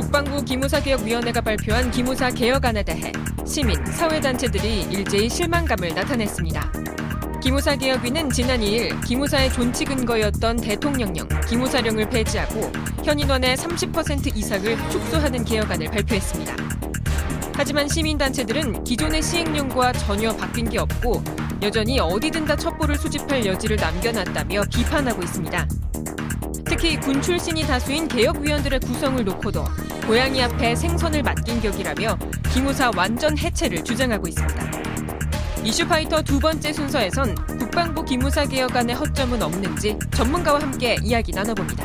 국방부 기무사개혁위원회가 발표한 기무사 개혁안에 대해 시민, 사회단체들이 일제히 실망감을 나타냈습니다. 기무사 개혁위는 지난 2일 기무사의 존치 근거였던 대통령령, 기무사령을 폐지하고 현인원의 30% 이상을 축소하는 개혁안을 발표했습니다. 하지만 시민단체들은 기존의 시행령과 전혀 바뀐 게 없고 여전히 어디든 다 첩보를 수집할 여지를 남겨놨다며 비판하고 있습니다. 특히 군 출신이 다수인 개혁위원들의 구성을 놓고도 고양이 앞에 생선을 맡긴 격이라며 기무사 완전 해체를 주장하고 있습니다. 이슈파이터 두 번째 순서에선 국방부 기무사 개혁안의 허점은 없는지 전문가와 함께 이야기 나눠봅니다.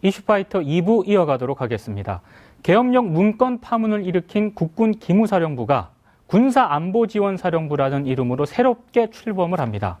이슈파이터 2부 이어가도록 하겠습니다. 계엄령 문건 파문을 일으킨 국군 기무사령부가 군사안보지원사령부라는 이름으로 새롭게 출범을 합니다.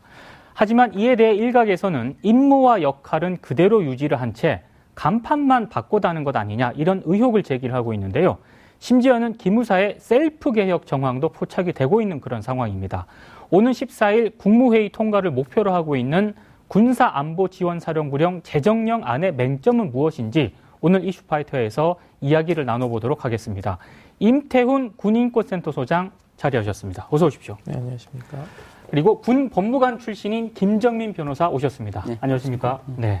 하지만 이에 대해 일각에서는 임무와 역할은 그대로 유지를 한 채 간판만 바꿔다는 것 아니냐 이런 의혹을 제기를 하고 있는데요. 심지어는 기무사의 셀프 개혁 정황도 포착이 되고 있는 그런 상황입니다. 오는 14일 국무회의 통과를 목표로 하고 있는 군사안보지원사령부령 재정령 안의 맹점은 무엇인지 오늘 이슈파이터에서 이야기를 나눠보도록 하겠습니다. 임태훈 군인권센터 소장 자리하셨습니다. 어서 오십시오. 네, 안녕하십니까. 그리고 군 법무관 출신인 김정민 변호사 오셨습니다. 네, 안녕하십니까? 네.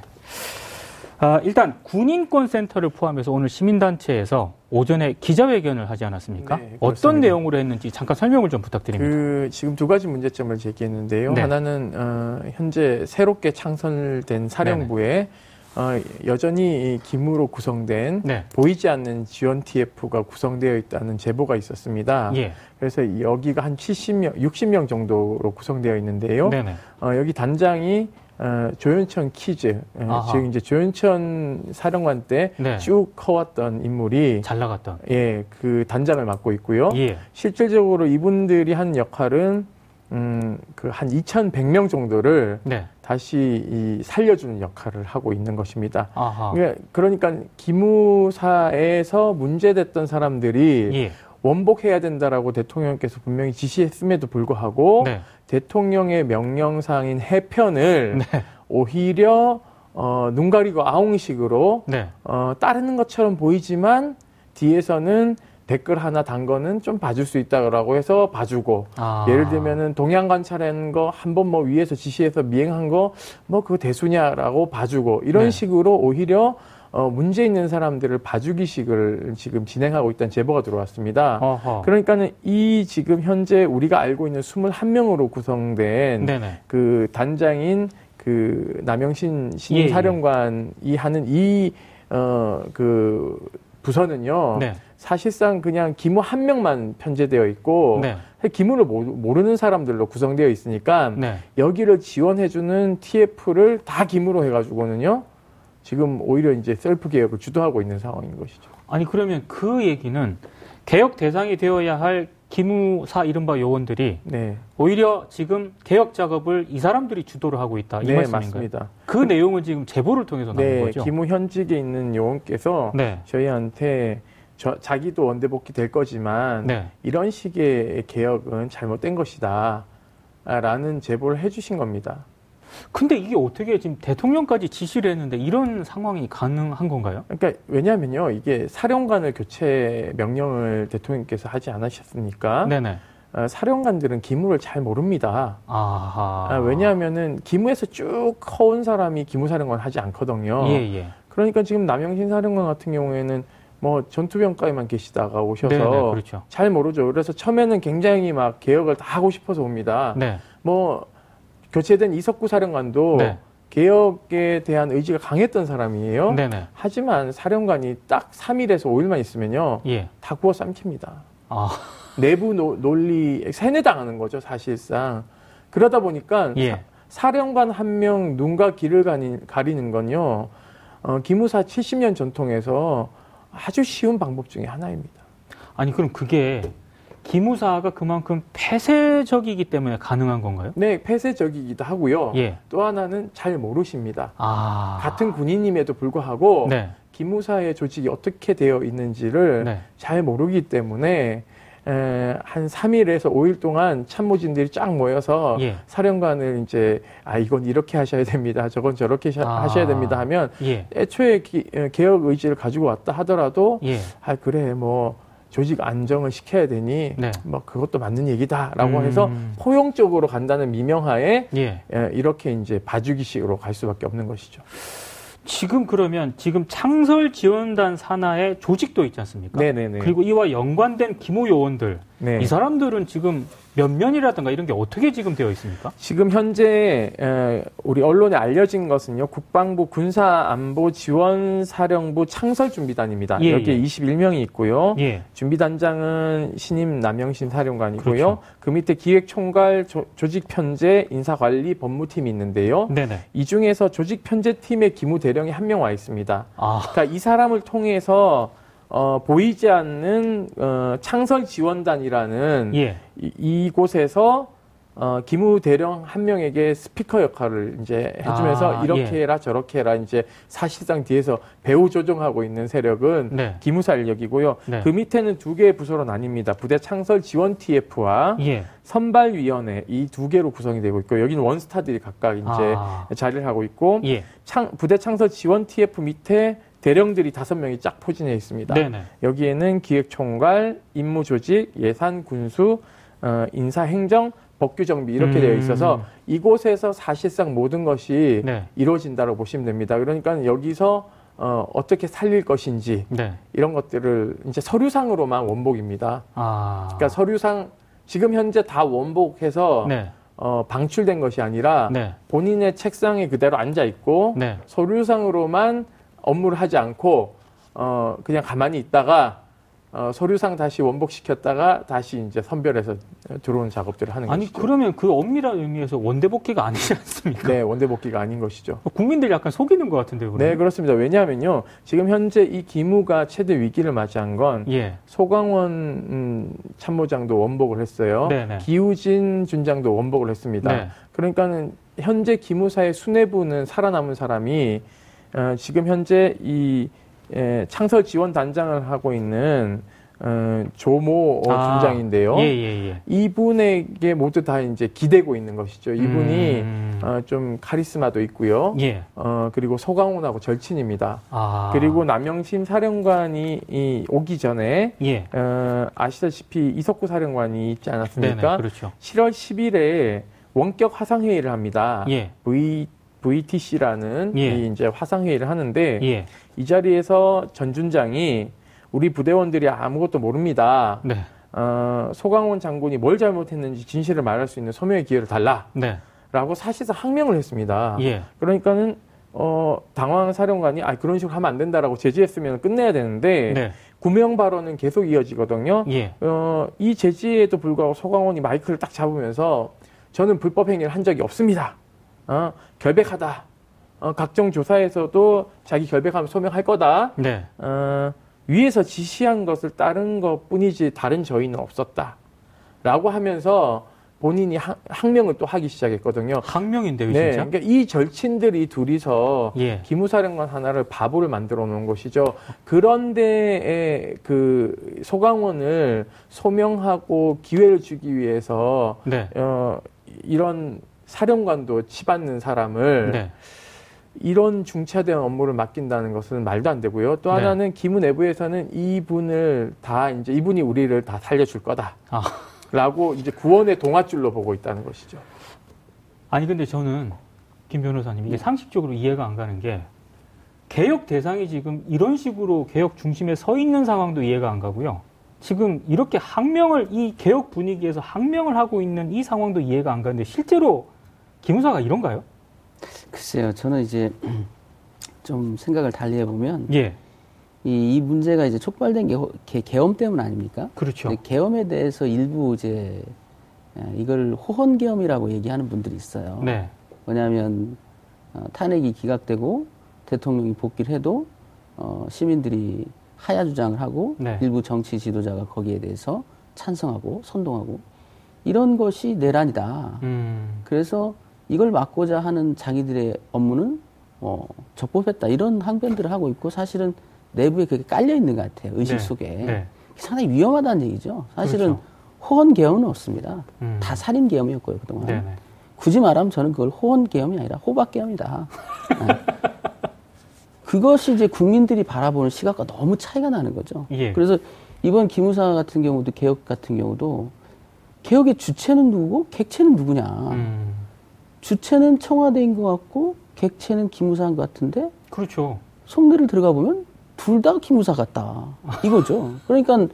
아, 일단 군인권센터를 포함해서 오늘 시민단체에서 오전에 기자회견을 하지 않았습니까? 네, 어떤 내용으로 했는지 잠깐 설명을 좀 부탁드립니다. 그 지금 두 가지 문제점을 제기했는데요. 네. 하나는 어, 현재 새롭게 창설된 사령부에 어, 여전히 이 기무로 구성된 네. 보이지 않는 지원 TF가 구성되어 있다는 제보가 있었습니다. 예. 그래서 여기가 한 70명, 60명 정도로 구성되어 있는데요. 네네. 어, 여기 단장이 어, 조현천 키즈, 어, 아하. 즉 이제 조현천 사령관 때 네. 쭉 커왔던 인물이 잘 나갔던. 예, 그 단장을 맡고 있고요. 예. 실질적으로 이분들이 한 역할은 음, 그 한 2,100명 정도를 네. 다시 이 살려주는 역할을 하고 있는 것입니다. 아하. 그러니까, 그러니까 기무사에서 문제됐던 사람들이 예. 원복해야 된다라고 대통령께서 분명히 지시했음에도 불구하고 네. 대통령의 명령상인 해편을 네. 오히려 어, 눈 가리고 아웅식으로 네. 어, 따르는 것처럼 보이지만 뒤에서는 댓글 하나 단 거는 좀 봐줄 수 있다라고 해서 봐주고 아. 예를 들면은 동양 관찰한 거 한 번 뭐 위에서 지시해서 미행한 거 뭐 그거 대수냐라고 봐주고 이런 네. 식으로 오히려 어, 문제 있는 사람들을 봐주기식을 지금 진행하고 있다는 제보가 들어왔습니다. 어허. 그러니까는 이 지금 현재 우리가 알고 있는 21명으로 구성된 네네. 그 단장인 그 남영신 예, 신사령관이 하는 이 어 그 부서는요 네. 사실상 그냥 기무 한 명만 편제되어 있고 네. 기무를 모르- 모르는 사람들로 구성되어 있으니까 네. 여기를 지원해주는 TF를 다 기무로 해가지고는요 지금 오히려 이제 셀프 개혁을 주도하고 있는 상황인 것이죠. 아니 그러면 그 얘기는 개혁 대상이 되어야 할 기무사 이른바 요원들이 네, 오히려 지금 개혁 작업을 이 사람들이 주도를 하고 있다 이 네 말씀인가요? 맞습니다. 그 내용은 지금 제보를 통해서 나온 네, 거죠. 기무 현직에 있는 요원께서 네. 저희한테 저, 자기도 원대 복귀 될 거지만 네. 이런 식의 개혁은 잘못된 것이다. 라는 제보를 해주신 겁니다. 근데 이게 어떻게 지금 대통령까지 지시를 했는데 이런 상황이 가능한 건가요? 그러니까 왜냐하면요, 이게 사령관을 교체 명령을 대통령께서 하지 않으셨습니까? 네네. 어, 사령관들은 기무를 잘 모릅니다. 아하. 아, 왜냐하면은 기무에서 쭉 커온 사람이 기무사령관 하지 않거든요. 예, 예. 그러니까 지금 남영신 사령관 같은 경우에는 뭐 전투병과에만 계시다가 오셔서 네네, 그렇죠. 잘 모르죠. 그래서 처음에는 굉장히 막 개혁을 다 하고 싶어서 옵니다. 네. 뭐 교체된 이석구 사령관도 네. 개혁에 대한 의지가 강했던 사람이에요. 네네. 하지만 사령관이 딱 3일에서 5일만 있으면요. 예. 다 구워 삶칩니다. 아, 내부 노- 논리 세뇌당하는 거죠, 사실상. 그러다 보니까 예. 사, 령관 한 명 눈과 귀를 가리, 가리는 건요. 어, 기무사 70년 전통에서 아주 쉬운 방법 중에 하나입니다. 아니 그럼 그게 기무사가 그만큼 폐쇄적이기 때문에 가능한 건가요? 네, 폐쇄적이기도 하고요. 예. 또 하나는 잘 모르십니다. 아. 같은 군인임에도 불구하고 네. 기무사의 조직이 어떻게 되어 있는지를 네. 잘 모르기 때문에 에, 한 3일에서 5일 동안 참모진들이 쫙 모여서 예. 사령관을 이제 아 이건 이렇게 하셔야 됩니다. 저건 저렇게 샤- 아. 하셔야 됩니다 하면 예. 애초에 기- 에, 개혁 의지를 가지고 왔다 하더라도 예. 아 그래 뭐 조직 안정을 시켜야 되니 네. 뭐 그것도 맞는 얘기다라고 음. 해서 포용적으로 간다는 미명하에 예. 에, 이렇게 이제 봐주기식으로 갈 수밖에 없는 것이죠. 지금 그러면 지금 창설 지원단 산하에 조직도 있지 않습니까? 네네네. 그리고 이와 연관된 기모 요원들 네. 이 사람들은 지금 면면이라든가 이런 게 어떻게 지금 되어 있습니까? 지금 현재 에, 우리 언론에 알려진 것은요 국방부 군사안보지원사령부 창설준비단입니다. 예, 여기에 예. 21명이 있고요. 예. 준비단장은 신임 남영신 사령관이고요. 그렇죠. 그 밑에 기획총괄 조, 조직편제 인사관리 법무팀이 있는데요. 네네. 이 중에서 조직편제팀의 기무 대령이 한 명 와 있습니다. 아, 그러니까 이 사람을 통해서 어, 보이지 않는 어, 창설 지원단이라는 예. 이, 이곳에서 어, 기무 대령 한 명에게 스피커 역할을 이제 해주면서 아, 이렇게 예. 해라 저렇게 해라 이제 사실상 뒤에서 배후 조종하고 있는 세력은 네. 기무사 인력이고요. 네. 그 밑에는 두 개의 부서로 나뉩니다. 부대 창설 지원 TF와 예. 선발위원회 이 두 개로 구성이 되고 있고 여기는 원스타들이 각각 이제 아, 자리를 하고 있고 예. 창, 부대 창설 지원 TF 밑에 대령들이 다섯 명이 쫙 포진해 있습니다. 네네. 여기에는 기획총괄, 임무조직, 예산, 군수, 어, 인사행정, 법규정비 이렇게 음. 되어 있어서 이곳에서 사실상 모든 것이 네. 이루어진다고 보시면 됩니다. 그러니까 여기서 어, 어떻게 살릴 것인지 네. 이런 것들을 이제 서류상으로만 원복입니다. 아. 그러니까 서류상 지금 현재 다 원복해서 네. 어, 방출된 것이 아니라 네. 본인의 책상에 그대로 앉아 있고 네. 서류상으로만 업무를 하지 않고 어 그냥 가만히 있다가 어 서류상 다시 원복시켰다가 다시 이제 선별해서 들어오는 작업들을 하는 아니 것이죠. 그러면 그 엄밀한 의미에서 원대 복귀가 아니지 않습니까? 네, 원대 복귀가 아닌 것이죠. 국민들 약간 속이는 것 같은데요. 그러면? 네, 그렇습니다. 왜냐하면요, 지금 현재 이 기무가 최대 위기를 맞이한 건 예. 소강원 음, 참모장도 원복을 했어요. 네네. 기우진 준장도 원복을 했습니다. 네. 그러니까는 현재 기무사의 수뇌부는 살아남은 사람이 어, 지금 현재 이 에, 창설 지원 단장을 하고 있는 어, 조모 아, 준장인데요. 예, 예, 예. 이분에게 모두 다 이제 기대고 있는 것이죠. 이분이 음. 어, 좀 카리스마도 있고요. 예. 어, 그리고 소강훈하고 절친입니다. 아. 그리고 남영심 사령관이 이 오기 전에 예. 어, 아시다시피 이석구 사령관이 있지 않았습니까? 네네. 그렇죠. 7월 10일에 원격 화상 회의를 합니다. 예. V VTC라는 예. 이 이제 화상 회의를 하는데 예. 이 자리에서 전 준장이 우리 부대원들이 아무것도 모릅니다. 네. 어, 소강원 장군이 뭘 잘못했는지 진실을 말할 수 있는 소명의 기회를 달라라고 네. 사실상 항명을 했습니다. 예. 그러니까는 어, 당황한 사령관이 아 그런 식으로 하면 안 된다라고 제지했으면 끝내야 되는데 네. 구명 발언은 계속 이어지거든요. 예. 어, 이 제지에도 불구하고 소강원이 마이크를 딱 잡으면서 저는 불법 행위를 한 적이 없습니다. 어, 결백하다. 어, 각종 조사에서도 자기 결백함을 소명할 거다. 네. 어, 위에서 지시한 것을 따른 것 뿐이지 다른 저희는 없었다. 라고 하면서 본인이 항, 항명을 또 하기 시작했거든요. 항명인데요, 네, 진짜. 그러니까 이 절친들이 둘이서 예. 기무사령관 하나를 바보를 만들어 놓은 것이죠. 그런데 그 소강원을 소명하고 기회를 주기 위해서 네. 어, 이런 사령관도 치받는 사람을 네. 이런 중차대한 업무를 맡긴다는 것은 말도 안 되고요. 또 네. 하나는 기무 내부에서는 이분을 다 이제 이분이 우리를 다 살려줄 거다. 아. 라고 이제 구원의 동아줄로 보고 있다는 것이죠. 아니 근데 저는 김 변호사님 이게 상식적으로 이해가 안 가는 게 개혁 대상이 지금 이런 식으로 개혁 중심에 서 있는 상황도 이해가 안 가고요. 지금 이렇게 항명을 이 개혁 분위기에서 항명을 하고 있는 이 상황도 이해가 안 가는데 실제로 기무사가 이런가요? 글쎄요, 저는 이제 좀 생각을 달리 해보면 예, 이, 이 문제가 이제 촉발된 게 호- 개, 계엄 때문 아닙니까? 그렇죠. 계엄에 대해서 일부 이제 예, 이걸 호헌 계엄이라고 얘기하는 분들이 있어요. 네, 뭐냐면 어, 탄핵이 기각되고 대통령이 복귀를 해도 어, 시민들이 하야 주장을 하고 네. 일부 정치 지도자가 거기에 대해서 찬성하고 선동하고 이런 것이 내란이다. 음, 그래서 이걸 막고자 하는 자기들의 업무는 어, 적법했다 이런 항변들을 하고 있고 사실은 내부에 그게 깔려 있는 것 같아요 의식 네, 속에. 네, 상당히 위험하다는 얘기죠. 사실은 그렇죠. 호언 계엄은 없습니다. 음. 다 살인 계엄이었고요 그동안. 네네. 굳이 말하면 저는 그걸 호언 계엄이 아니라 호박 계엄이다. 네. 그것이 이제 국민들이 바라보는 시각과 너무 차이가 나는 거죠. 예. 그래서 이번 기무사 같은 경우도 개혁 같은 경우도 개혁의 주체는 누구고 객체는 누구냐. 음. 주체는 청와대인 것 같고 객체는 기무사인 것 같은데 그렇죠. 속내를 들어가 보면 둘 다 기무사 같다. 이거죠. 그러니까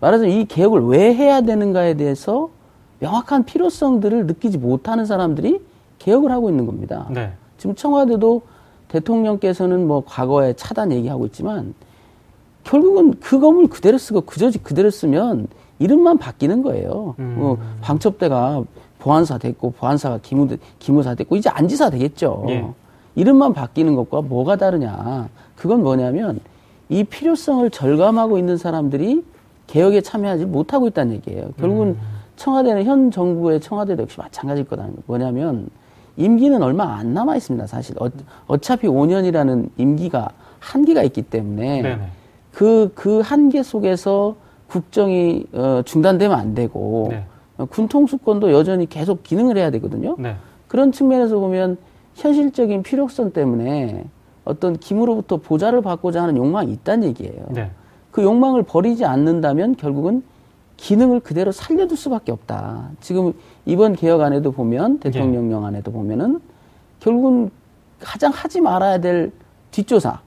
말하자면 이 개혁을 왜 해야 되는가에 대해서 명확한 필요성들을 느끼지 못하는 사람들이 개혁을 하고 있는 겁니다. 네. 지금 청와대도 대통령께서는 뭐 과거에 차단 얘기하고 있지만 결국은 그 건물 그대로 쓰고 그 조직 그대로 쓰면 이름만 바뀌는 거예요. 음. 뭐 방첩대가 보안사 됐고 보안사가 기무, 기무사 됐고 이제 안지사 되겠죠. 예. 이름만 바뀌는 것과 뭐가 다르냐. 그건 뭐냐면 이 필요성을 절감하고 있는 사람들이 개혁에 참여하지 못하고 있다는 얘기예요. 결국은 음. 청와대는 현 정부의 청와대도 역시 마찬가지일 거다는 거. 뭐냐면 임기는 얼마 안 남아 있습니다. 사실 어, 차피 5년이라는 임기가 한계가 있기 때문에 네네. 그, 그 한계 속에서 국정이 어, 중단되면 안 되고 네. 어, 군통수권도 여전히 계속 기능을 해야 되거든요. 네. 그런 측면에서 보면 현실적인 필요성 때문에 어떤 김으로부터 보좌를 받고자 하는 욕망이 있다는 얘기예요. 네. 그 욕망을 버리지 않는다면 결국은 기능을 그대로 살려둘 수밖에 없다. 지금 이번 개혁안에도 보면 대통령령 안에도 보면은 결국은 가장 하지 말아야 될 뒷조사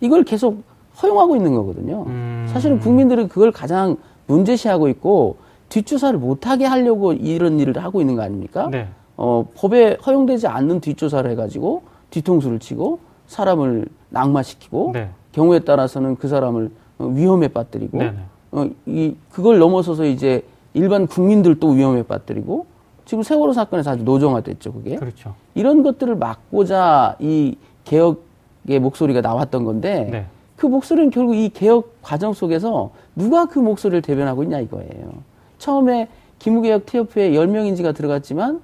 이걸 계속 허용하고 있는 거거든요. 음. 사실은 국민들은 그걸 가장 문제시하고 있고 뒷조사를 못하게 하려고 이런 일을 하고 있는 거 아닙니까? 네. 어, 법에 허용되지 않는 뒷조사를 해가지고 뒤통수를 치고 사람을 낙마시키고 네. 경우에 따라서는 그 사람을 어, 위험에 빠뜨리고 네네. 어, 이 그걸 넘어서서 이제 일반 국민들도 위험에 빠뜨리고 지금 세월호 사건에서 아주 노정화됐죠 그게 그렇죠. 이런 것들을 막고자 이 개혁의 목소리가 나왔던 건데 네. 그 목소리는 결국 이 개혁 과정 속에서 누가 그 목소리를 대변하고 있냐 이거예요. 처음에 기무개혁 TF에 10명인지가 들어갔지만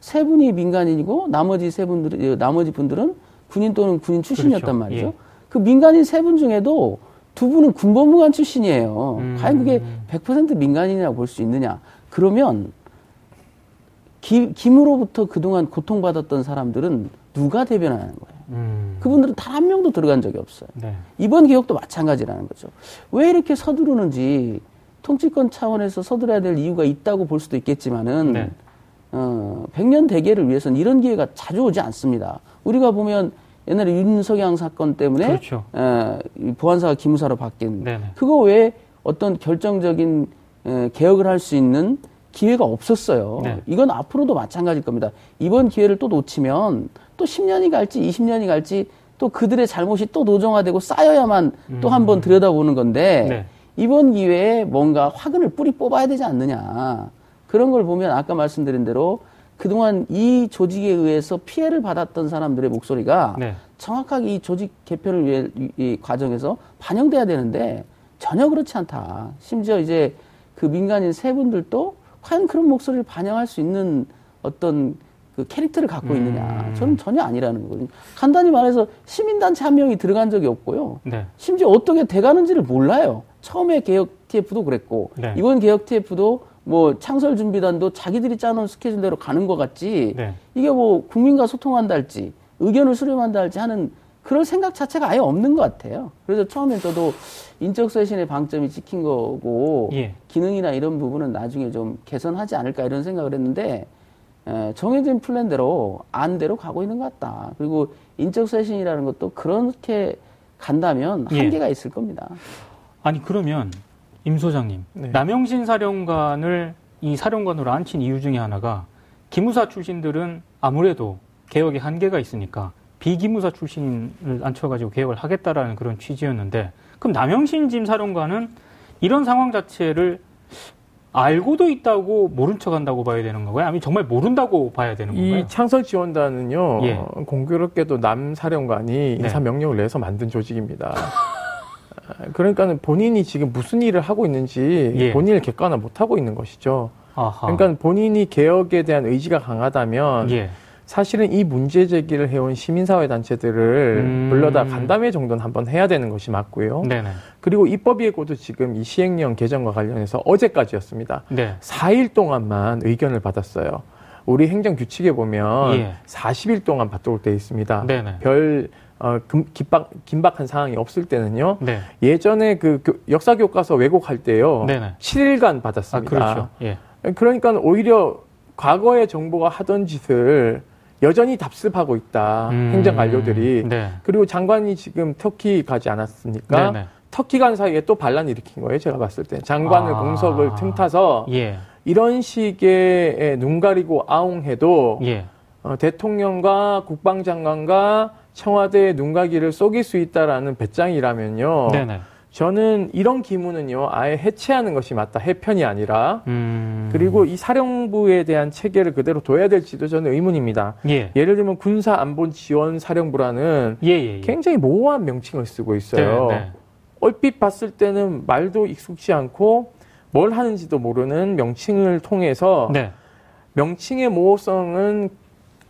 세 분이 민간인이고 나머지 세 분들 나머지 분들은 군인 또는 군인 출신이었단 그렇죠. 말이죠. 예. 그 민간인 세 분 중에도 두 분은 군법무관 출신이에요. 음. 과연 그게 100% 민간인이라고 볼 수 있느냐? 그러면 기, 김으로부터 그동안 고통받았던 사람들은 누가 대변하는 거예요? 음. 그분들은 단 한 명도 들어간 적이 없어요. 네. 이번 개혁도 마찬가지라는 거죠. 왜 이렇게 서두르는지 통치권 차원에서 서두르야 될 이유가 있다고 볼 수도 있겠지만은 네. 어, 백년 대계를 위해서는 이런 기회가 자주 오지 않습니다. 우리가 보면 옛날에 윤석양 사건 때문에 그렇죠. 에, 이 보안사가 기무사로 바뀐 네네. 그거 외에 어떤 결정적인 에, 개혁을 할 수 있는 기회가 없었어요. 네. 이건 앞으로도 마찬가지일 겁니다. 이번 기회를 또 놓치면 또 10년이 갈지 20년이 갈지 또 그들의 잘못이 또 노정화되고 쌓여야만 또한번 들여다보는 건데 음. 네. 이번 기회에 뭔가 화근을 뿌리 뽑아야 되지 않느냐. 그런 걸 보면 아까 말씀드린 대로 그동안 이 조직에 의해서 피해를 받았던 사람들의 목소리가 네. 정확하게 이 조직 개편을 위해 이, 이 과정에서 반영돼야 되는데 전혀 그렇지 않다. 심지어 이제 그 민간인 세 분들도 과연 그런 목소리를 반영할 수 있는 어떤 그 캐릭터를 갖고 있느냐. 저는 전혀 아니라는 거거든요. 간단히 말해서 시민단체 한 명이 들어간 적이 없고요. 네. 심지어 어떻게 돼가는지를 몰라요. 처음에 개혁 TF도 그랬고 네. 이번 개혁 TF도 뭐 창설 준비단도 자기들이 짜놓은 스케줄대로 가는 것 같지. 네. 이게 뭐 국민과 소통한다 할지 의견을 수렴한다 할지 하는 그런 생각 자체가 아예 없는 것 같아요. 그래서 처음엔 저도 인적 쇄신의 방점이 찍힌 거고 예. 기능이나 이런 부분은 나중에 좀 개선하지 않을까 이런 생각을 했는데 에, 정해진 플랜대로 안대로 가고 있는 것 같다. 그리고 인적 쇄신이라는 것도 그렇게 간다면 예. 한계가 있을 겁니다. 아니 그러면 임 소장님 네. 남영신 사령관을 이 사령관으로 앉힌 이유 중에 하나가 기무사 출신들은 아무래도 개혁의 한계가 있으니까 비기무사 출신을 앉혀가지고 개혁을 하겠다라는 그런 취지였는데 그럼 남영신 짐 사령관은 이런 상황 자체를 알고도 있다고 모른 척한다고 봐야 되는 건가요? 아니면 정말 모른다고 봐야 되는 건가요? 이 창설 지원단은요 예. 어, 공교롭게도 남 사령관이 네. 인사 명령을 내서 만든 조직입니다. 아, 그러니까는 본인이 지금 무슨 일을 하고 있는지 예. 본인을 객관화 못 하고 있는 것이죠. 아하. 그러니까 본인이 개혁에 대한 의지가 강하다면 예. 사실은 이 문제 제기를 해온 시민사회 단체들을 음. 불러다 간담회 정도는 한번 해야 되는 것이 맞고요. 네네. 그리고 입법 예고도 지금 이 시행령 개정과 관련해서 어제까지였습니다. 네. 4일 동안만 의견을 받았어요. 우리 행정 규칙에 보면 예. 40일 동안 받도록 되어 있습니다. 네네. 별 어, 금, 긴박, 긴박한 상황이 없을 때는요. 네. 예전에 그 교- 역사 교과서 왜곡할 때요. 네네. 7일간 아, 받았습니다. 그렇죠. 예. 그러니까 오히려 과거의 정부가 하던 짓을 여전히 답습하고 있다. 음. 행정 관료들이. 네. 그리고 장관이 지금 터키 가지 않았습니까? 네네. 터키 간 사이에 또 반란 일으킨 거예요. 제가 봤을 때. 장관을 아. 공석을 틈타서 예. 이런 식의 눈 가리고 아웅해도 예. 어, 대통령과 국방장관과 청와대의 눈가기를 속일 수 있다라는 배짱이라면요. 네네. 저는 이런 기문은요, 아예 해체하는 것이 맞다. 해편이 아니라. 음. 그리고 이 사령부에 대한 체계를 그대로 둬야 될지도 저는 의문입니다. 예. 예를 들면 군사 안보 지원 사령부라는 예, 예, 예. 굉장히 모호한 명칭을 쓰고 있어요. 네, 네. 얼핏 봤을 때는 말도 익숙지 않고 뭘 하는지도 모르는 명칭을 통해서 네. 명칭의 모호성은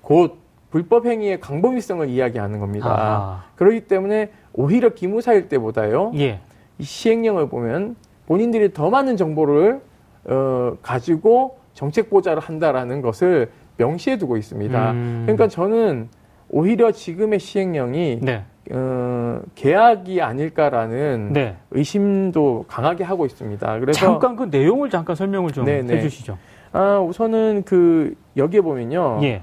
곧 불법 행위의 강범위성을 이야기하는 겁니다. 아하. 그렇기 때문에 오히려 기무사일 때보다요. 예. 이 시행령을 보면 본인들이 더 많은 정보를 어, 가지고 정책 보좌를 한다라는 것을 명시해 두고 있습니다. 음. 그러니까 저는 오히려 지금의 시행령이 네. 어, 계약이 아닐까라는 네. 의심도 강하게 하고 있습니다. 그래서 잠깐 그 내용을 잠깐 설명을 좀 네, 네. 해주시죠. 아, 우선은 그 여기에 보면요. 예.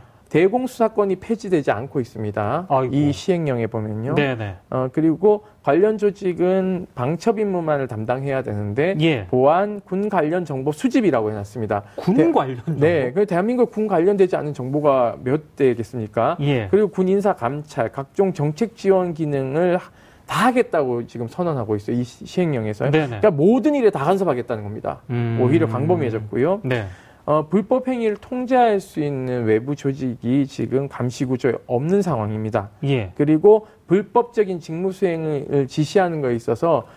대공수사권이 폐지되지 않고 있습니다. 아이고. 이 시행령에 보면요. 네네. 어, 그리고 관련 조직은 방첩 임무만을 담당해야 되는데 예. 보안, 군 관련 정보 수집이라고 해놨습니다. 군 대- 관련. 네, 정보? 그 대한민국 군 관련되지 않은 정보가 몇 대겠습니까? 예. 그리고 군 인사 감찰, 각종 정책 지원 기능을 하- 다 하겠다고 지금 선언하고 있어요. 이 시- 시행령에서. 네네. 그러니까 모든 일에 다 간섭하겠다는 겁니다. 음. 오히려 광범위해졌고요. 네. 어, 불법 행위를 통제할 수 있는 외부 조직이 지금 감시 구조에 없는 상황입니다. 예. 그리고 불법적인 직무 수행을 지시하는 거에 있어서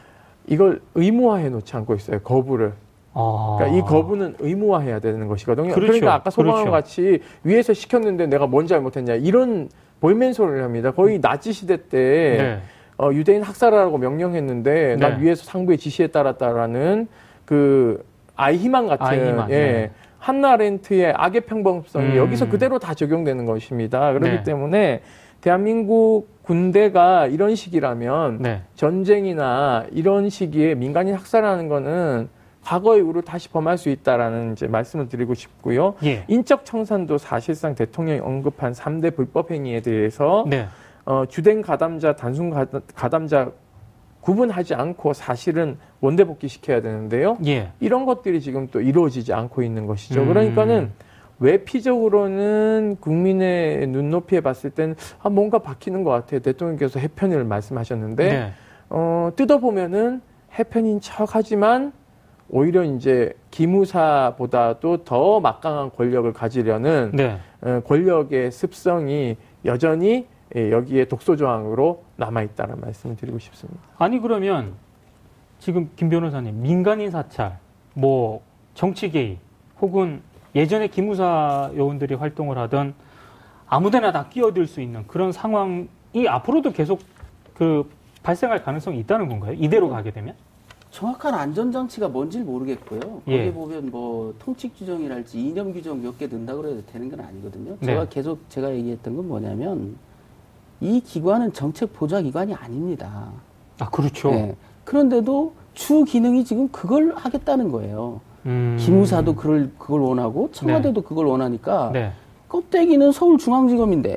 이걸 의무화해 놓지 않고 있어요. 거부를. 아. 그러니까 이 거부는 의무화해야 되는 것이거든요. 그렇죠. 그러니까 아까 소방관 그렇죠. 같이 위에서 시켰는데 내가 뭔 잘못했냐 이런 볼멘 소리를 합니다. 거의 나치 시대 때 네. 어, 유대인 학살하라고 명령했는데 난 네. 위에서 상부의 지시에 따랐다라는 그 아이히만 같은 아이히만, 예. 네. 한나렌트의 악의 평범성이 음. 여기서 그대로 다 적용되는 것입니다. 그렇기 네. 때문에 대한민국 군대가 이런 식이라면 네. 전쟁이나 이런 시기에 민간인 학살하는 거는 과거 이후로 다시 범할 수 있다라는 이제 말씀을 드리고 싶고요. 예. 인적 청산도 사실상 대통령이 언급한 3대 불법 행위에 대해서 네. 어, 주된 가담자, 단순 가담- 가담자 구분하지 않고 사실은 원대 복귀 시켜야 되는데요. 예. 이런 것들이 지금 또 이루어지지 않고 있는 것이죠. 음. 그러니까는 외피적으로는 국민의 눈높이에 봤을 땐 아, 뭔가 바뀌는 것 같아요. 대통령께서 해편을 말씀하셨는데 네. 어, 뜯어보면은 해편인 척 하지만 오히려 이제 기무사보다도 더 막강한 권력을 가지려는 네. 어, 권력의 습성이 여전히 예, 여기에 독소 조항으로 남아 있다는 말씀을 드리고 싶습니다. 아니 그러면 지금 김 변호사님 민간인 사찰, 뭐 정치 개입, 혹은 예전에 기무사 요원들이 활동을 하던 아무데나 다 끼어들 수 있는 그런 상황이 앞으로도 계속 그 발생할 가능성이 있다는 건가요? 이대로 가게 되면? 정확한 안전장치가 뭔지를 모르겠고요. 예. 거기 보면 뭐 통칙 규정이랄지 이념 규정 몇 개 든다 그래도 되는 건 아니거든요. 네. 제가 계속 제가 얘기했던 건 뭐냐면 이 기관은 정책 보좌 기관이 아닙니다. 아 그렇죠. 예. 그런데도 주 기능이 지금 그걸 하겠다는 거예요. 음. 기무사도 그걸 그걸 원하고 청와대도 그걸 원하니까 네. 껍데기는 서울중앙지검인데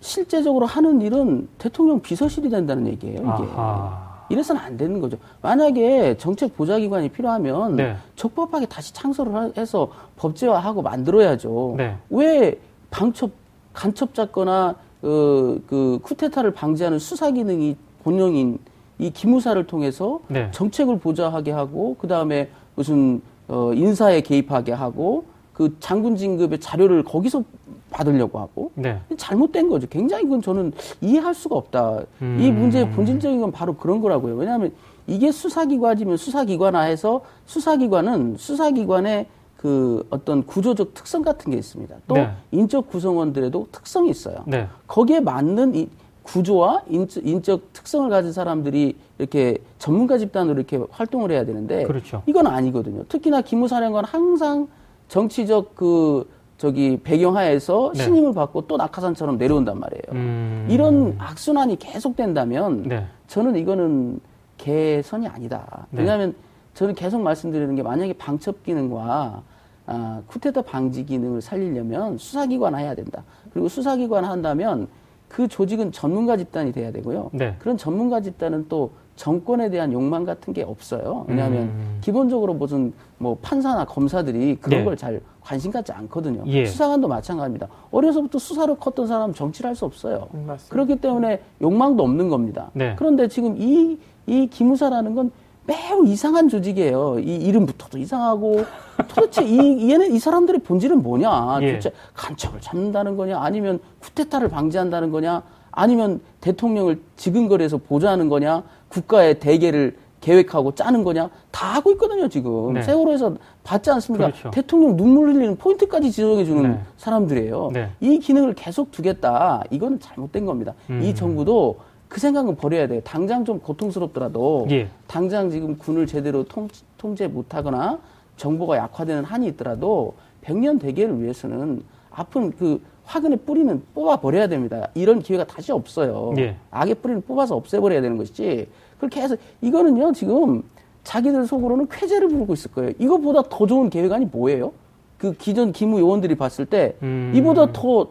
실제적으로 하는 일은 대통령 비서실이 된다는 얘기예요. 이게. 아하. 이래서는 안 되는 거죠. 만약에 정책 보좌기관이 필요하면 네. 적법하게 다시 창설을 하- 해서 법제화하고 만들어야죠. 네. 왜 방첩 간첩 잡거나 어, 그 쿠데타를 방지하는 수사 기능이 본령인 이 기무사를 통해서 네. 정책을 보좌하게 하고 그 다음에 무슨 어, 인사에 개입하게 하고 그 장군 진급의 자료를 거기서 받으려고 하고 네. 잘못된 거죠. 굉장히 그건 저는 이해할 수가 없다. 이 음. 문제의 본질적인 건 바로 그런 거라고요. 왜냐하면 이게 수사기관이면 수사기관화해서 수사기관은 수사기관의 그 어떤 구조적 특성 같은 게 있습니다. 또 네. 인적 구성원들에도 특성이 있어요. 네. 거기에 맞는 이 구조와 인적, 인적 특성을 가진 사람들이 이렇게 전문가 집단으로 이렇게 활동을 해야 되는데 그렇죠. 이건 아니거든요. 특히나 기무사령관 항상 정치적 그 저기 배경하에서 네. 신임을 받고 또 낙하산처럼 내려온단 말이에요. 음. 이런 악순환이 계속된다면 네. 저는 이거는 개선이 아니다. 네. 왜냐하면 저는 계속 말씀드리는 게 만약에 방첩 기능과 아, 쿠데타 방지 기능을 살리려면 수사기관 해야 된다. 그리고 수사기관 한다면 그 조직은 전문가 집단이 돼야 되고요. 네. 그런 전문가 집단은 또 정권에 대한 욕망 같은 게 없어요. 왜냐하면 음. 기본적으로 무슨 뭐 판사나 검사들이 그런 네. 걸잘 관심 갖지 않거든요. 예. 수사관도 마찬가지입니다. 어려서부터 수사를 컸던 사람 은 정치를 할 수 없어요. 음, 맞습니다. 그렇기 때문에 욕망도 없는 겁니다. 네. 그런데 지금 이, 이 기무사라는 건 매우 이상한 조직이에요. 이 이름부터도 이상하고 도대체 이, 얘네, 이 사람들의 본질은 뭐냐? 예. 도대체 간첩을 잡는다는 거냐? 아니면 쿠데타를 방지한다는 거냐? 아니면 대통령을 지근거리에서 보좌하는 거냐? 국가의 대계를 계획하고 짜는 거냐? 다 하고 있거든요, 지금. 네. 세월호에서 봤지 않습니까? 그렇죠. 대통령 눈물 흘리는 포인트까지 지정해 주는 네. 사람들이에요. 네. 이 기능을 계속 두겠다. 이거는 잘못된 겁니다. 음. 이 정부도 그 생각은 버려야 돼요. 당장 좀 고통스럽더라도 예. 당장 지금 군을 제대로 통, 통제 못하거나 정보가 약화되는 한이 있더라도 백년 대계를 위해서는 아픈 그 화근의 뿌리는 뽑아 버려야 됩니다. 이런 기회가 다시 없어요. 예. 악의 뿌리는 뽑아서 없애버려야 되는 것이지. 그렇게 해서 이거는요 지금 자기들 속으로는 쾌재를 부르고 있을 거예요. 이거보다 더 좋은 계획안이 뭐예요? 그 기존 기무 요원들이 봤을 때 음. 이보다 더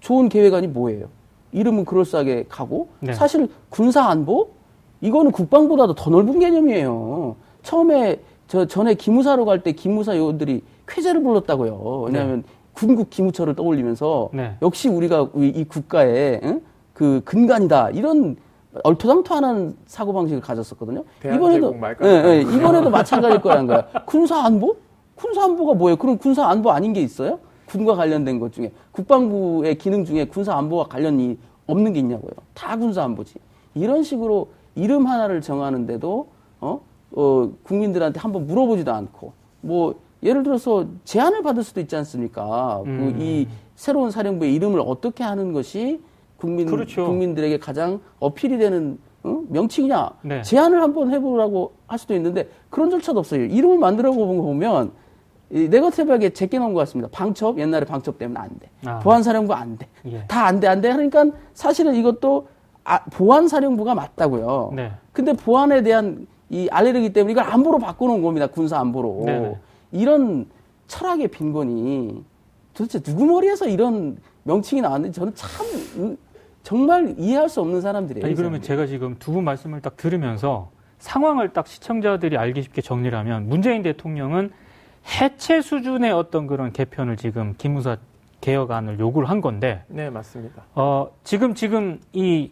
좋은 계획안이 뭐예요? 이름은 그럴싸하게 가고 네. 사실 군사 안보 이거는 국방보다도 더 넓은 개념이에요. 처음에 저 전에 기무사로 갈 때 기무사 요원들이 쾌재를 불렀다고요. 왜냐하면 군국 기무처를 떠올리면서 네. 역시 우리가 이, 이 국가의 응? 그 근간이다 이런 얼토당토하는 사고 방식을 가졌었거든요. 말까지 예, 예, 이번에도 마찬가지일 거란 거야. 군사 안보? 군사 안보가 뭐예요? 그럼 군사 안보 아닌 게 있어요? 군과 관련된 것 중에 국방부의 기능 중에 군사 안보와 관련이 없는 게 있냐고요. 다 군사 안보지. 이런 식으로 이름 하나를 정하는데도 어, 어 국민들한테 한번 물어보지도 않고 뭐 예를 들어서 제안을 받을 수도 있지 않습니까? 음. 그이 새로운 사령부의 이름을 어떻게 하는 것이 국민 그렇죠. 국민들에게 가장 어필이 되는 어? 명칭이냐 네. 제안을 한번 해보라고 할 수도 있는데 그런 절차도 없어요. 이름을 만들어 보면 이 네거티브하게 제껴놓은 것 같습니다. 방첩 옛날에 방첩 때문에 안 돼. 아. 보안사령부 안 돼. 예. 다안 돼, 안 돼. 그러니까 사실은 이것도 아, 보안사령부가 맞다고요. 네. 근데 보안에 대한 이 알레르기 때문에 이걸 안보로 바꿔놓은 겁니다. 군사 안보로. 네네. 이런 철학의 빈곤이 도대체 누구 머리에서 이런 명칭이 나왔는지 저는 참 음, 정말 이해할 수 없는 사람들이에요. 아니 이 그러면 사람들이. 제가 지금 두 분 말씀을 딱 들으면서 상황을 딱 시청자들이 알기 쉽게 정리를 하면 문재인 대통령은 해체 수준의 어떤 그런 개편을 지금 기무사 개혁안을 요구를 한 건데 네, 맞습니다. 어 지금 지금 이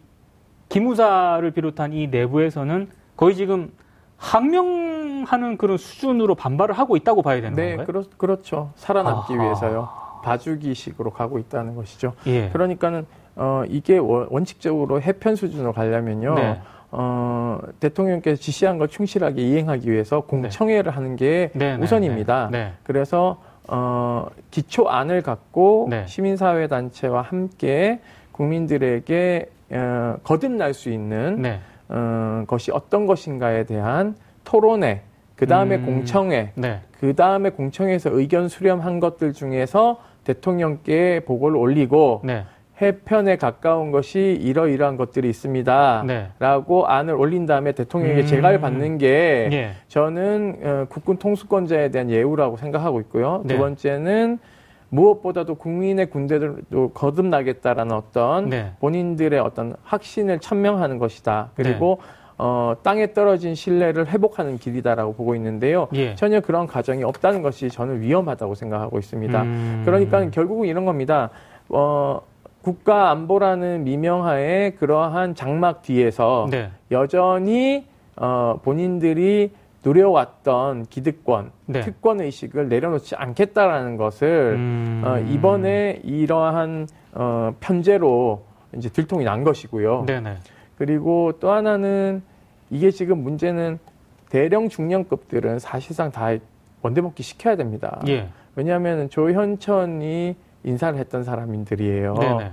기무사를 비롯한 이 내부에서는 거의 지금 항명하는 그런 수준으로 반발을 하고 있다고 봐야 되는 네, 건가요? 그렇, 그렇죠. 살아남기 아하. 위해서요. 봐주기식으로 가고 있다는 것이죠. 예. 그러니까는 어, 이게 원- 원칙적으로 해편 수준으로 가려면요. 네. 어, 대통령께서 지시한 걸 충실하게 이행하기 위해서 공청회를 하는 게 네, 네, 우선입니다. 네. 네. 그래서 어, 기초안을 갖고 네. 시민사회 단체와 함께 국민들에게 어, 거듭날 수 있는 네. 어, 것이 어떤 것인가에 대한 토론회, 그 다음에 음. 공청회, 네. 그 다음에 공청회에서 의견 수렴한 것들 중에서 대통령께 보고를 올리고 네. 해편에 가까운 것이 이러이러한 것들이 있습니다. 네. 라고 안을 올린 다음에 대통령에게 음. 재가를 받는 게 예. 저는 어, 국군 통수권자에 대한 예우라고 생각하고 있고요. 네. 두 번째는 무엇보다도 국민의 군대들도 거듭나겠다라는 어떤 네. 본인들의 어떤 확신을 천명하는 것이다. 그리고 어, 땅에 떨어진 신뢰를 회복하는 길이다라고 보고 있는데요. 예. 전혀 그런 과정이 없다는 것이 저는 위험하다고 생각하고 있습니다. 음. 그러니까 결국은 이런 겁니다. 어, 국가 안보라는 미명하에 그러한 장막 뒤에서 네. 여전히 어, 본인들이 누려왔던 기득권, 네. 특권 의식을 내려놓지 않겠다라는 것을 음. 어, 이번에 이러한 어, 편제로 이제 들통이 난 것이고요. 네네. 그리고 또 하나는 이게 지금 문제는 대령 중령급들은 사실상 다 원대복귀 시켜야 됩니다. 예. 왜냐하면 조현천이 인사를 했던 사람들이에요. 네네.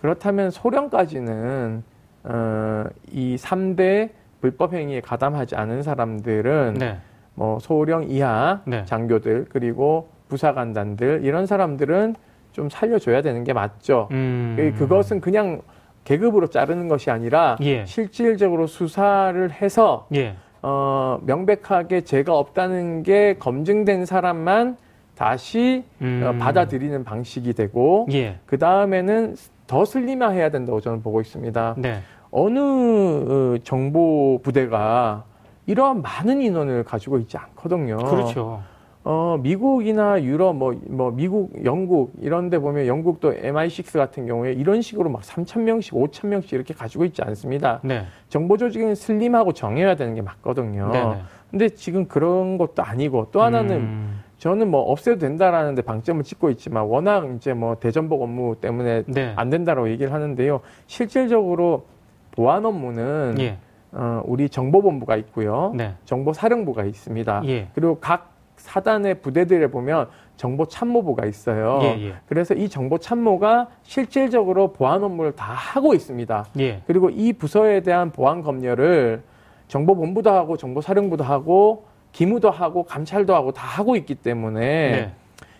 그렇다면 소령까지는 어, 이 3대 불법 행위에 가담하지 않은 사람들은 네. 뭐 소령 이하 네. 장교들 그리고 부사관단들 이런 사람들은 좀 살려줘야 되는 게 맞죠. 음. 그- 그것은 그냥 계급으로 자르는 것이 아니라 예. 실질적으로 수사를 해서 예. 어, 명백하게 죄가 없다는 게 검증된 사람만 다시 음. 어, 받아들이는 방식이 되고 예. 그 다음에는 더 슬림화해야 된다고 저는 보고 있습니다. 네. 어느 어, 정보 부대가 이러한 많은 인원을 가지고 있지 않거든요. 그렇죠. 어, 미국이나 유럽, 뭐, 뭐, 미국, 영국, 이런 데 보면 영국도 MI6 같은 경우에 이런 식으로 막 3,000명씩, 5,000명씩 이렇게 가지고 있지 않습니다. 네. 정보 조직은 슬림하고 정해야 되는 게 맞거든요. 네네. 근데 지금 그런 것도 아니고 또 하나는 음. 저는 뭐 없애도 된다라는데 방점을 찍고 있지만 워낙 이제 뭐 대전복 업무 때문에 네. 안 된다라고 얘기를 하는데요. 실질적으로 보안 업무는 예. 어, 우리 정보본부가 있고요. 네. 정보사령부가 있습니다. 예. 그리고 각 사단의 부대들에 보면 정보 참모부가 있어요. 예, 예. 그래서 이 정보 참모가 실질적으로 보안 업무를 다 하고 있습니다. 예. 그리고 이 부서에 대한 보안 검열을 정보본부도 하고 정보사령부도 하고 기무도 하고 감찰도 하고 다 하고 있기 때문에 네.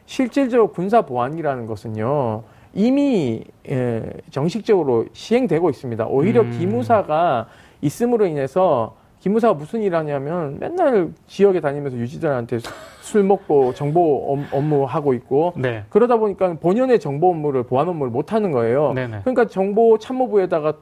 실질적으로 군사 보안이라는 것은요 이미 예, 정식적으로 시행되고 있습니다. 오히려 음. 기무사가 있음으로 인해서 기무사가 무슨 일 하냐면 맨날 지역에 다니면서 유지들한테 술 먹고 정보 업- 업무 하고 있고 네. 그러다 보니까 본연의 정보 업무를 보안 업무를 못 하는 거예요. 네네. 그러니까 정보 참모부에다가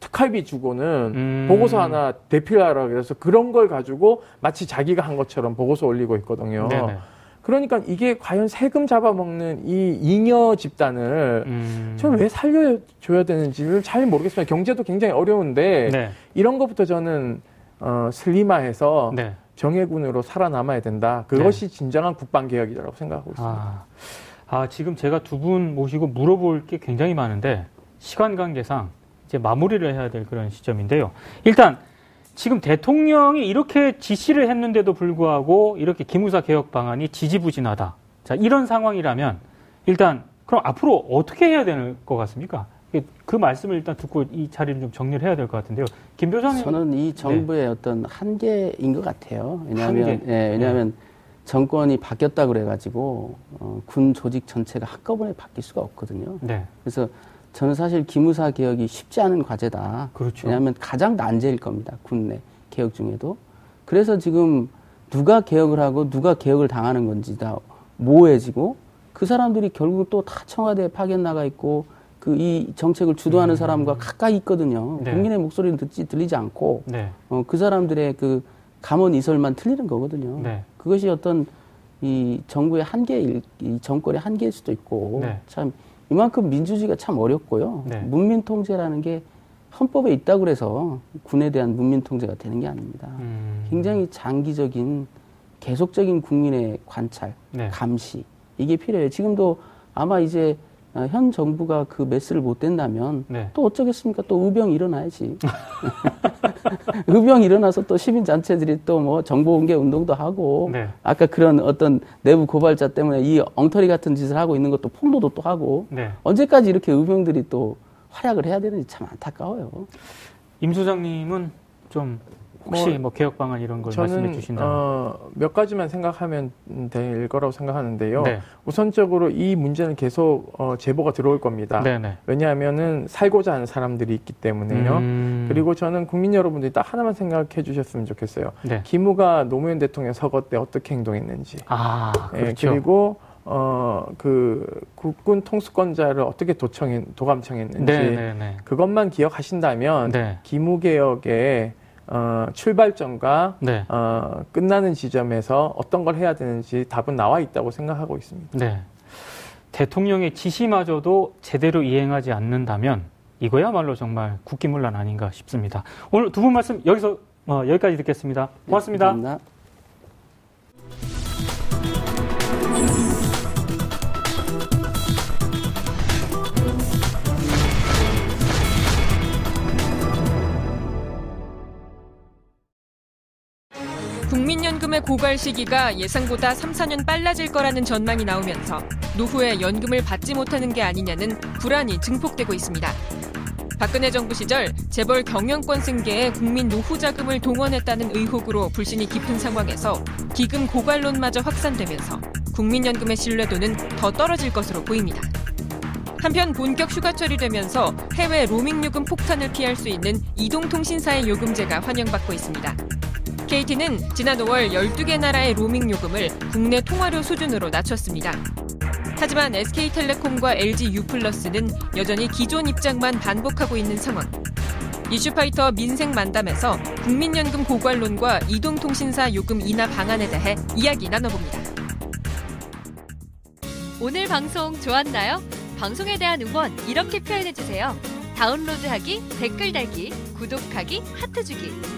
특활비 주고는 음. 보고서 하나 대필하라 그래서 그런 걸 가지고 마치 자기가 한 것처럼 보고서 올리고 있거든요. 네네. 그러니까 이게 과연 세금 잡아먹는 이 잉여 집단을 음. 저는 왜 살려줘야 되는지를 잘 모르겠습니다. 경제도 굉장히 어려운데 네. 이런 것부터 저는 어, 슬림화해서 네. 정예군으로 살아남아야 된다. 그것이 진정한 국방 개혁이라고 생각하고 있습니다. 아, 아, 지금 제가 두 분 모시고 물어볼 게 굉장히 많은데 시간 관계상 이제 마무리를 해야 될 그런 시점인데요. 일단 지금 대통령이 이렇게 지시를 했는데도 불구하고 이렇게 기무사 개혁 방안이 지지부진하다. 자, 이런 상황이라면 일단 그럼 앞으로 어떻게 해야 되는 것 같습니까? 그 말씀을 일단 듣고 이 자리를 좀 정리를 해야 될 것 같은데요. 김 교수님. 저는 이 정부의 어떤 한계인 것 같아요. 왜냐하면 한계. 네. 예, 왜냐하면 정권이 바뀌었다 그래가지고 어, 군 조직 전체가 한꺼번에 바뀔 수가 없거든요. 네. 그래서 저는 사실 기무사 개혁이 쉽지 않은 과제다. 그렇죠. 왜냐하면 가장 난제일 겁니다. 군내 개혁 중에도. 그래서 지금 누가 개혁을 하고 누가 개혁을 당하는 건지 다 모호해지고 그 사람들이 결국 또 다 청와대에 파견 나가 있고 그 이 정책을 주도하는 사람과 가까이 있거든요. 음. 네. 국민의 목소리는 듣지 들리지 않고 네. 어, 그 사람들의 그 감언 이설만 틀리는 거거든요. 네. 그것이 어떤 이 정부의 한계일, 이 정권의 한계일 수도 있고 네. 참 이만큼 민주주의가 참 어렵고요. 네. 문민 통제라는 게 헌법에 있다고 그래서 군에 대한 문민 통제가 되는 게 아닙니다. 음. 굉장히 장기적인 계속적인 국민의 관찰, 네. 감시 이게 필요해요. 지금도 아마 이제 어, 현 정부가 그 메스를 못 댄다면 네. 또 어쩌겠습니까? 또 의병 일어나야지. 의병 일어나서 또 시민 단체들이 또 뭐 정보 공개 운동도 하고 네. 아까 그런 어떤 내부 고발자 때문에 이 엉터리 같은 짓을 하고 있는 것도 폭로도 또 하고 네. 언제까지 이렇게 의병들이 또 활약을 해야 되는지 참 안타까워요. 임 소장님은 좀 혹시 뭐, 뭐, 개혁 방안 이런 걸 말씀해 저는 주신다면 어, 몇 가지만 생각하면 될 거라고 생각하는데요. 네. 우선적으로 이 문제는 계속 어, 제보가 들어올 겁니다. 네네. 왜냐하면은 살고자 하는 사람들이 있기 때문에요. 음, 그리고 저는 국민 여러분들이 딱 하나만 생각해 주셨으면 좋겠어요. 네. 기무가 노무현 대통령 서거 때 어떻게 행동했는지. 아 예, 그렇죠. 그리고 어, 그 국군 통수권자를 어떻게 도청했, 도감청했는지 네네네. 그것만 기억하신다면 네. 기무 개혁의 어, 출발점과 네. 어, 끝나는 지점에서 어떤 걸 해야 되는지 답은 나와 있다고 생각하고 있습니다. 네. 대통령의 지시마저도 제대로 이행하지 않는다면 이거야말로 정말 국기문란 아닌가 싶습니다. 오늘 두 분 말씀 여기서 어, 여기까지 듣겠습니다. 고맙습니다. 감 연금의 고갈 시기가 예상보다 3, 4년 빨라질 거라는 전망이 나오면서 노후에 연금을 받지 못하는 게 아니냐는 불안이 증폭되고 있습니다. 박근혜 정부 시절 재벌 경영권 승계에 국민 노후 자금을 동원했다는 의혹으로 불신이 깊은 상황에서 기금 고갈론마저 확산되면서 국민연금의 신뢰도는 더 떨어질 것으로 보입니다. 한편 본격 휴가철이 되면서 해외 로밍 요금 폭탄을 피할 수 있는 이동통신사의 요금제가 환영받고 있습니다. KT는 지난 5월 12개 나라의 로밍 요금을 국내 통화료 수준으로 낮췄습니다. 하지만 SK텔레콤과 LG U+는 여전히 기존 입장만 반복하고 있는 상황. 이슈파이터 민생 만담에서 국민연금 고갈론과 이동통신사 요금 인하 방안에 대해 이야기 나눠봅니다. 오늘 방송 좋았나요? 방송에 대한 응원 이렇게 표현해 주세요. 다운로드하기, 댓글 달기, 구독하기, 하트 주기.